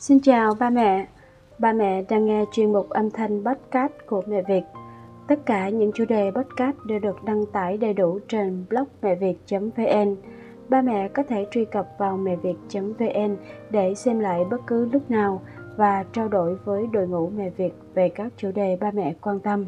Xin chào ba mẹ. Ba mẹ đang nghe chuyên mục âm thanh podcast của Mẹ Việt. Tất cả những chủ đề podcast đều được đăng tải đầy đủ trên blog mẹ việt.vn. Ba mẹ có thể truy cập vào mẹ việt.vn để xem lại bất cứ lúc nào và trao đổi với đội ngũ mẹ Việt về các chủ đề ba mẹ quan tâm.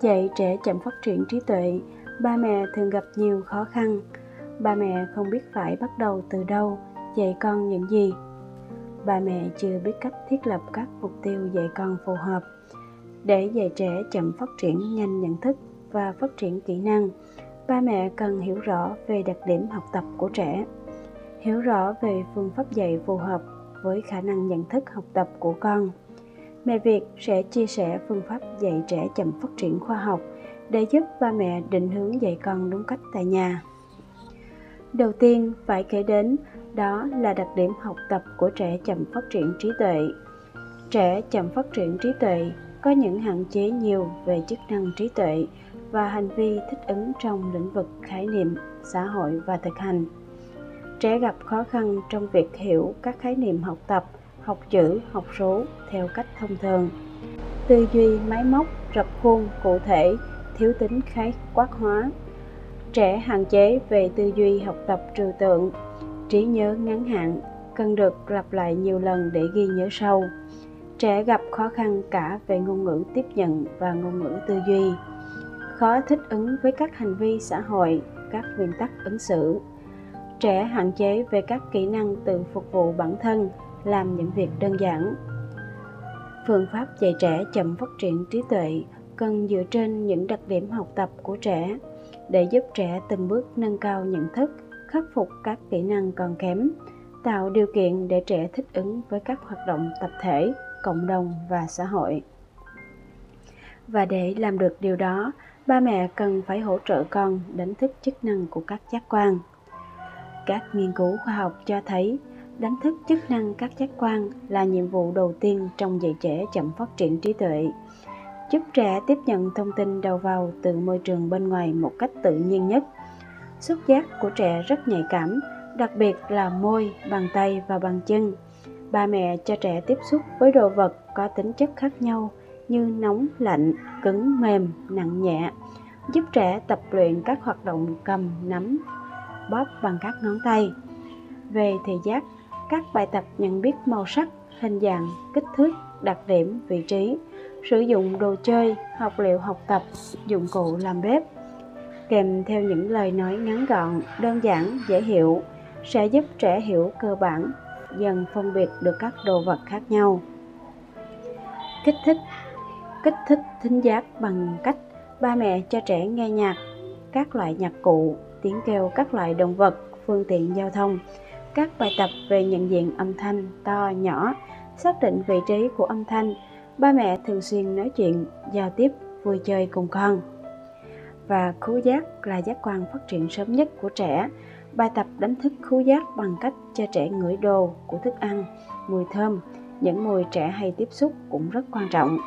Dạy trẻ chậm phát triển trí tuệ, ba mẹ thường gặp nhiều khó khăn. Ba mẹ không biết phải bắt đầu từ đâu, dạy con những gì ba mẹ chưa biết cách thiết lập các mục tiêu dạy con phù hợp để dạy trẻ chậm phát triển nhanh nhận thức và phát triển kỹ năng. Ba mẹ cần hiểu rõ về đặc điểm học tập của trẻ, hiểu rõ về phương pháp dạy phù hợp với khả năng nhận thức học tập của con. Mẹ việt sẽ chia sẻ phương pháp dạy trẻ chậm phát triển khoa học để giúp ba mẹ định hướng dạy con đúng cách tại nhà đầu tiên phải kể đến, đó là đặc điểm học tập của trẻ chậm phát triển trí tuệ. Trẻ chậm phát triển trí tuệ có những hạn chế nhiều về chức năng trí tuệ và hành vi thích ứng trong lĩnh vực khái niệm, xã hội và thực hành. Trẻ gặp khó khăn trong việc hiểu các khái niệm học tập, học chữ, học số theo cách thông thường. Tư duy máy móc, rập khuôn cụ thể, thiếu tính khái quát hóa trẻ hạn chế về tư duy học tập trừu tượng, trí nhớ ngắn hạn, cần được lặp lại nhiều lần để ghi nhớ sâu. Trẻ gặp khó khăn cả về ngôn ngữ tiếp nhận và ngôn ngữ tư duy. Khó thích ứng với các hành vi xã hội, các nguyên tắc ứng xử. Trẻ hạn chế về các kỹ năng tự phục vụ bản thân, làm những việc đơn giản. Phương pháp dạy trẻ chậm phát triển trí tuệ cần dựa trên những đặc điểm học tập của trẻ để giúp trẻ từng bước nâng cao nhận thức, khắc phục các kỹ năng còn kém, tạo điều kiện để trẻ thích ứng với các hoạt động tập thể, cộng đồng và xã hội. Và để làm được điều đó, ba mẹ cần phải hỗ trợ con đánh thức chức năng của các giác quan. Các nghiên cứu khoa học cho thấy, đánh thức chức năng các giác quan là nhiệm vụ đầu tiên trong dạy trẻ chậm phát triển trí tuệ giúp trẻ tiếp nhận thông tin đầu vào từ môi trường bên ngoài một cách tự nhiên nhất. Xúc giác của trẻ rất nhạy cảm, đặc biệt là môi, bàn tay và bàn chân. Ba mẹ cho trẻ tiếp xúc với đồ vật có tính chất khác nhau như nóng, lạnh, cứng, mềm, nặng nhẹ, giúp trẻ tập luyện các hoạt động cầm, nắm, bóp bằng các ngón tay. Về thị giác, các bài tập nhận biết màu sắc, hình dạng, kích thước, đặc điểm, vị trí sử dụng đồ chơi, học liệu, học tập, dụng cụ làm bếp. Kèm theo những lời nói ngắn gọn, đơn giản, dễ hiểu, sẽ giúp trẻ hiểu cơ bản, dần phân biệt được các đồ vật khác nhau. Kích thích kích thích thính giác bằng cách ba mẹ cho trẻ nghe nhạc, các loại nhạc cụ, tiếng kêu các loại động vật, phương tiện giao thông, các bài tập về nhận diện âm thanh to, nhỏ, xác định vị trí của âm thanh ba mẹ thường xuyên nói chuyện, giao tiếp, vui chơi cùng con. Và khứu giác là giác quan phát triển sớm nhất của trẻ. Bài tập đánh thức khứu giác bằng cách cho trẻ ngửi đồ của thức ăn, mùi thơm. Những mùi trẻ hay tiếp xúc cũng rất quan trọng.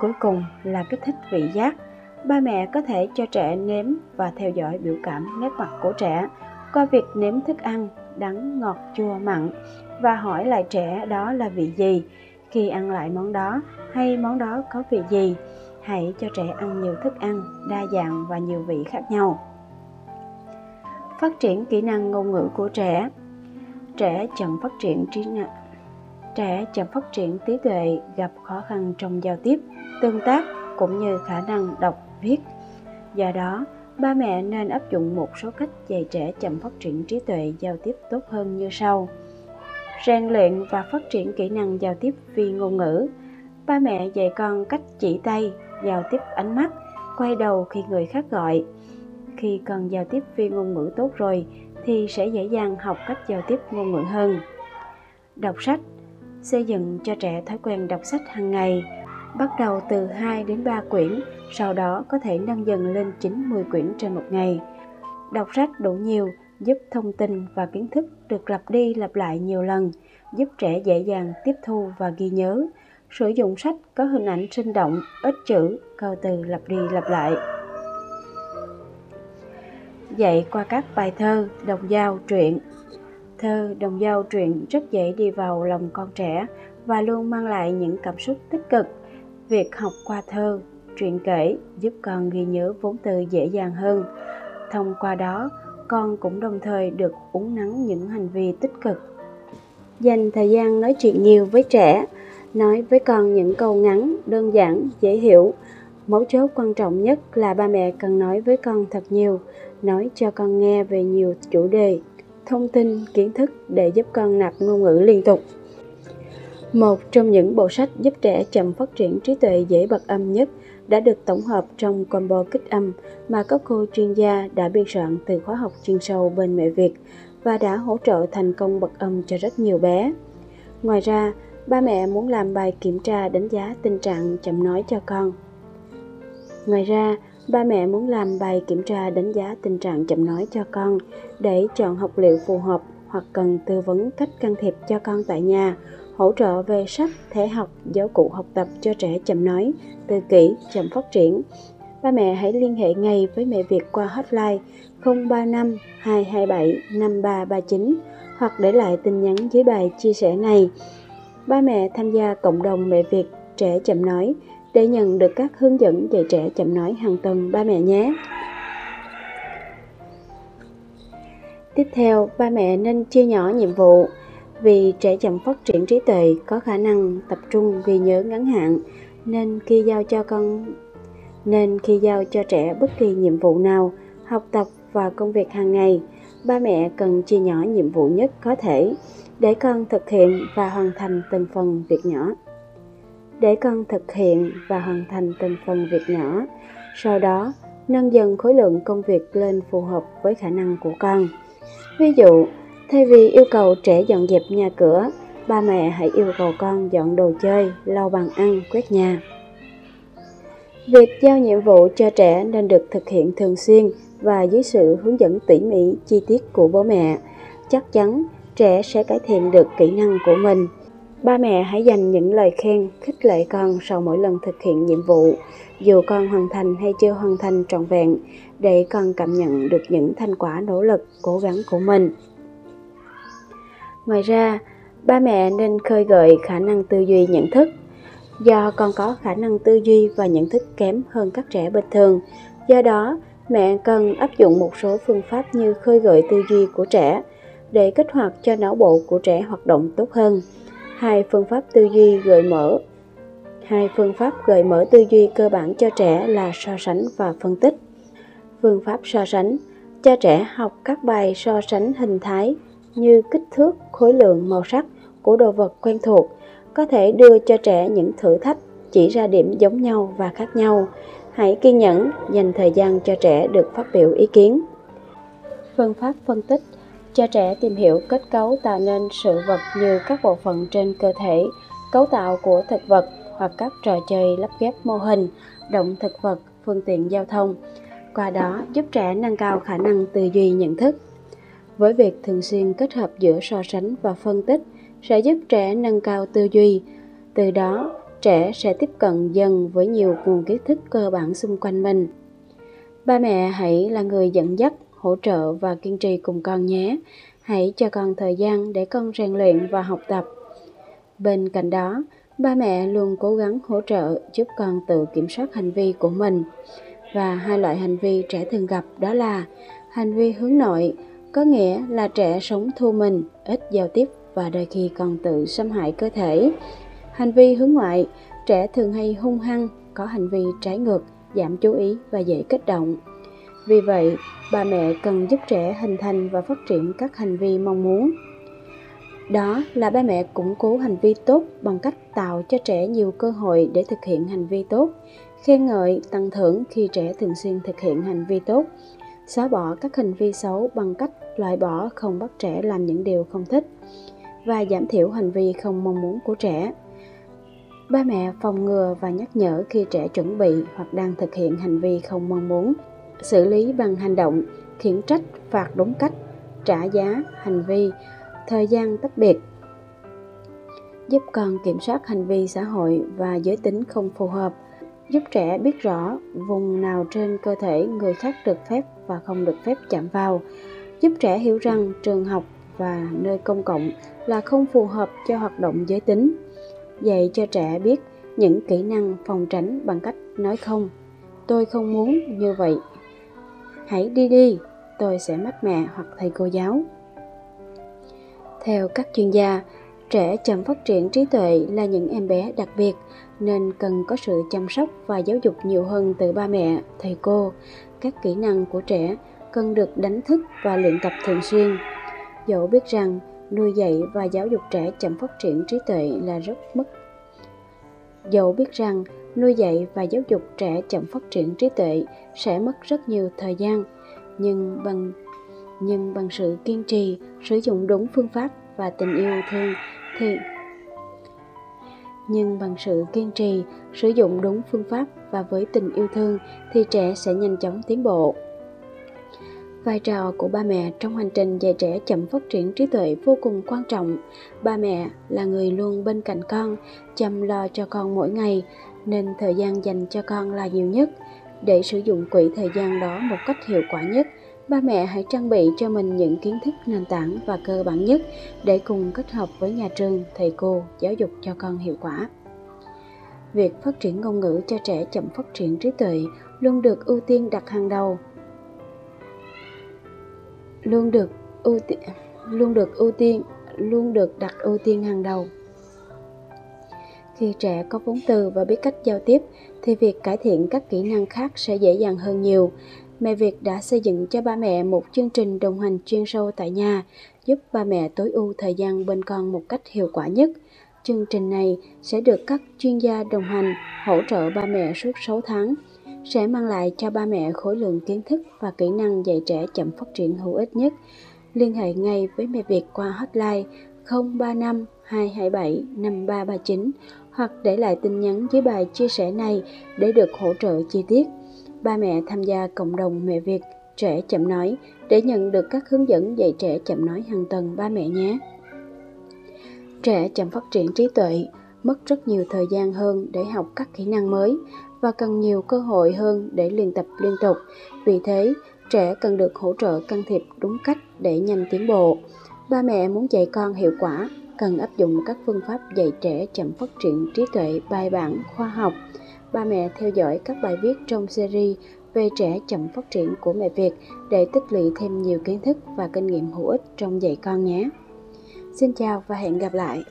Cuối cùng là kích thích vị giác. Ba mẹ có thể cho trẻ nếm và theo dõi biểu cảm nét mặt của trẻ qua việc nếm thức ăn đắng ngọt chua mặn và hỏi lại trẻ đó là vị gì khi ăn lại món đó, hay món đó có vị gì, hãy cho trẻ ăn nhiều thức ăn, đa dạng và nhiều vị khác nhau. Phát triển kỹ năng ngôn ngữ của trẻ. Trẻ chậm phát triển trí não trẻ chậm phát triển trí tuệ, gặp khó khăn trong giao tiếp, tương tác, cũng như khả năng đọc, viết. Do đó, ba mẹ nên áp dụng một số cách dạy trẻ chậm phát triển trí tuệ giao tiếp tốt hơn như sau rèn luyện và phát triển kỹ năng giao tiếp phi ngôn ngữ. Ba mẹ dạy con cách chỉ tay giao tiếp ánh mắt quay đầu khi người khác gọi. Khi cần giao tiếp phi ngôn ngữ tốt rồi thì sẽ dễ dàng học cách giao tiếp ngôn ngữ hơn. Đọc sách. Xây dựng cho trẻ thói quen đọc sách hàng ngày bắt đầu từ 2 đến 3 quyển, sau đó có thể nâng dần lên 9-10 quyển trên một ngày. Đọc sách đủ nhiều giúp thông tin và kiến thức được lặp đi lặp lại nhiều lần, giúp trẻ dễ dàng tiếp thu và ghi nhớ, Sử dụng sách có hình ảnh sinh động, ít chữ, câu từ lặp đi lặp lại. Dạy qua các bài thơ, đồng dao, truyện. thơ, đồng dao truyện rất dễ đi vào lòng con trẻ và luôn mang lại những cảm xúc tích cực. Việc học qua thơ, truyện kể giúp con ghi nhớ vốn từ dễ dàng hơn. Thông qua đó, con cũng đồng thời được uống nắng những hành vi tích cực. Dành thời gian nói chuyện nhiều với trẻ, nói với con những câu ngắn, đơn giản, dễ hiểu. Mấu chốt quan trọng nhất là ba mẹ cần nói với con thật nhiều, nói cho con nghe về nhiều chủ đề, thông tin, kiến thức để giúp con nạp ngôn ngữ liên tục. Một trong những bộ sách giúp trẻ chậm phát triển trí tuệ dễ bật âm nhất đã được tổng hợp trong combo kích âm mà các cô chuyên gia đã biên soạn từ khóa học chuyên sâu bên mẹ Việt và đã hỗ trợ thành công bật âm cho rất nhiều bé. Ngoài ra, ba mẹ muốn làm bài kiểm tra đánh giá tình trạng chậm nói cho con. Ngoài ra, ba mẹ muốn làm bài kiểm tra đánh giá tình trạng chậm nói cho con để chọn học liệu phù hợp hoặc cần tư vấn cách can thiệp cho con tại nhà hỗ trợ về sách, thể học, giáo cụ học tập cho trẻ chậm nói, tự kỷ, chậm phát triển. Ba mẹ hãy liên hệ ngay với mẹ Việt qua hotline 035 227 5339 hoặc để lại tin nhắn dưới bài chia sẻ này. Ba mẹ tham gia cộng đồng mẹ Việt trẻ chậm nói để nhận được các hướng dẫn dạy trẻ chậm nói hàng tuần ba mẹ nhé. Tiếp theo, ba mẹ nên chia nhỏ nhiệm vụ vì trẻ chậm phát triển trí tuệ, có khả năng tập trung ghi nhớ ngắn hạn, nên khi giao cho con, nên khi giao cho trẻ bất kỳ nhiệm vụ nào, học tập và công việc hàng ngày, ba mẹ cần chia nhỏ nhiệm vụ nhất có thể để con thực hiện và hoàn thành từng phần việc nhỏ. Để con thực hiện và hoàn thành từng phần việc nhỏ, sau đó nâng dần khối lượng công việc lên phù hợp với khả năng của con. Ví dụ Thay vì yêu cầu trẻ dọn dẹp nhà cửa, ba mẹ hãy yêu cầu con dọn đồ chơi, lau bàn ăn, quét nhà. Việc giao nhiệm vụ cho trẻ nên được thực hiện thường xuyên và dưới sự hướng dẫn tỉ mỉ chi tiết của bố mẹ. Chắc chắn trẻ sẽ cải thiện được kỹ năng của mình. Ba mẹ hãy dành những lời khen, khích lệ con sau mỗi lần thực hiện nhiệm vụ, dù con hoàn thành hay chưa hoàn thành trọn vẹn, để con cảm nhận được những thành quả nỗ lực, cố gắng của mình. Ngoài ra, ba mẹ nên khơi gợi khả năng tư duy nhận thức. Do con có khả năng tư duy và nhận thức kém hơn các trẻ bình thường, do đó mẹ cần áp dụng một số phương pháp như khơi gợi tư duy của trẻ để kích hoạt cho não bộ của trẻ hoạt động tốt hơn. Hai phương pháp tư duy gợi mở Hai phương pháp gợi mở tư duy cơ bản cho trẻ là so sánh và phân tích. Phương pháp so sánh cho trẻ học các bài so sánh hình thái như kích thước, khối lượng, màu sắc của đồ vật quen thuộc có thể đưa cho trẻ những thử thách chỉ ra điểm giống nhau và khác nhau. Hãy kiên nhẫn dành thời gian cho trẻ được phát biểu ý kiến. Phương pháp phân tích cho trẻ tìm hiểu kết cấu tạo nên sự vật như các bộ phận trên cơ thể, cấu tạo của thực vật hoặc các trò chơi lắp ghép mô hình, động thực vật, phương tiện giao thông. Qua đó giúp trẻ nâng cao khả năng tư duy nhận thức với việc thường xuyên kết hợp giữa so sánh và phân tích sẽ giúp trẻ nâng cao tư duy. Từ đó, trẻ sẽ tiếp cận dần với nhiều nguồn kiến thức cơ bản xung quanh mình. Ba mẹ hãy là người dẫn dắt, hỗ trợ và kiên trì cùng con nhé. Hãy cho con thời gian để con rèn luyện và học tập. Bên cạnh đó, ba mẹ luôn cố gắng hỗ trợ giúp con tự kiểm soát hành vi của mình. Và hai loại hành vi trẻ thường gặp đó là hành vi hướng nội có nghĩa là trẻ sống thu mình, ít giao tiếp và đôi khi còn tự xâm hại cơ thể. Hành vi hướng ngoại, trẻ thường hay hung hăng, có hành vi trái ngược, giảm chú ý và dễ kích động. Vì vậy, bà mẹ cần giúp trẻ hình thành và phát triển các hành vi mong muốn. Đó là ba mẹ củng cố hành vi tốt bằng cách tạo cho trẻ nhiều cơ hội để thực hiện hành vi tốt, khen ngợi, tăng thưởng khi trẻ thường xuyên thực hiện hành vi tốt, xóa bỏ các hành vi xấu bằng cách loại bỏ không bắt trẻ làm những điều không thích và giảm thiểu hành vi không mong muốn của trẻ. Ba mẹ phòng ngừa và nhắc nhở khi trẻ chuẩn bị hoặc đang thực hiện hành vi không mong muốn. Xử lý bằng hành động, khiển trách, phạt đúng cách, trả giá, hành vi, thời gian tách biệt. Giúp con kiểm soát hành vi xã hội và giới tính không phù hợp. Giúp trẻ biết rõ vùng nào trên cơ thể người khác được phép và không được phép chạm vào giúp trẻ hiểu rằng trường học và nơi công cộng là không phù hợp cho hoạt động giới tính. Dạy cho trẻ biết những kỹ năng phòng tránh bằng cách nói không. Tôi không muốn như vậy. Hãy đi đi, tôi sẽ mách mẹ hoặc thầy cô giáo. Theo các chuyên gia, trẻ chậm phát triển trí tuệ là những em bé đặc biệt nên cần có sự chăm sóc và giáo dục nhiều hơn từ ba mẹ, thầy cô. Các kỹ năng của trẻ cần được đánh thức và luyện tập thường xuyên. Dẫu biết rằng nuôi dạy và giáo dục trẻ chậm phát triển trí tuệ là rất mất Dẫu biết rằng nuôi dạy và giáo dục trẻ chậm phát triển trí tuệ sẽ mất rất nhiều thời gian, nhưng bằng nhưng bằng sự kiên trì, sử dụng đúng phương pháp và tình yêu thương thì nhưng bằng sự kiên trì, sử dụng đúng phương pháp và với tình yêu thương thì trẻ sẽ nhanh chóng tiến bộ. Vai trò của ba mẹ trong hành trình dạy trẻ chậm phát triển trí tuệ vô cùng quan trọng. Ba mẹ là người luôn bên cạnh con, chăm lo cho con mỗi ngày, nên thời gian dành cho con là nhiều nhất. Để sử dụng quỹ thời gian đó một cách hiệu quả nhất, ba mẹ hãy trang bị cho mình những kiến thức nền tảng và cơ bản nhất để cùng kết hợp với nhà trường, thầy cô giáo dục cho con hiệu quả. Việc phát triển ngôn ngữ cho trẻ chậm phát triển trí tuệ luôn được ưu tiên đặt hàng đầu luôn được ưu tiên luôn được ưu tiên, luôn được đặt ưu tiên hàng đầu. Khi trẻ có vốn từ và biết cách giao tiếp, thì việc cải thiện các kỹ năng khác sẽ dễ dàng hơn nhiều. Mẹ việt đã xây dựng cho ba mẹ một chương trình đồng hành chuyên sâu tại nhà, giúp ba mẹ tối ưu thời gian bên con một cách hiệu quả nhất. Chương trình này sẽ được các chuyên gia đồng hành hỗ trợ ba mẹ suốt 6 tháng sẽ mang lại cho ba mẹ khối lượng kiến thức và kỹ năng dạy trẻ chậm phát triển hữu ích nhất. Liên hệ ngay với mẹ Việt qua hotline 035 227 5339 hoặc để lại tin nhắn dưới bài chia sẻ này để được hỗ trợ chi tiết. Ba mẹ tham gia cộng đồng mẹ Việt, trẻ chậm nói để nhận được các hướng dẫn dạy trẻ chậm nói hàng tuần ba mẹ nhé. Trẻ chậm phát triển trí tuệ, mất rất nhiều thời gian hơn để học các kỹ năng mới và cần nhiều cơ hội hơn để luyện tập liên tục. Vì thế, trẻ cần được hỗ trợ can thiệp đúng cách để nhanh tiến bộ. Ba mẹ muốn dạy con hiệu quả, cần áp dụng các phương pháp dạy trẻ chậm phát triển trí tuệ bài bản, khoa học. Ba mẹ theo dõi các bài viết trong series về trẻ chậm phát triển của mẹ Việt để tích lũy thêm nhiều kiến thức và kinh nghiệm hữu ích trong dạy con nhé. Xin chào và hẹn gặp lại.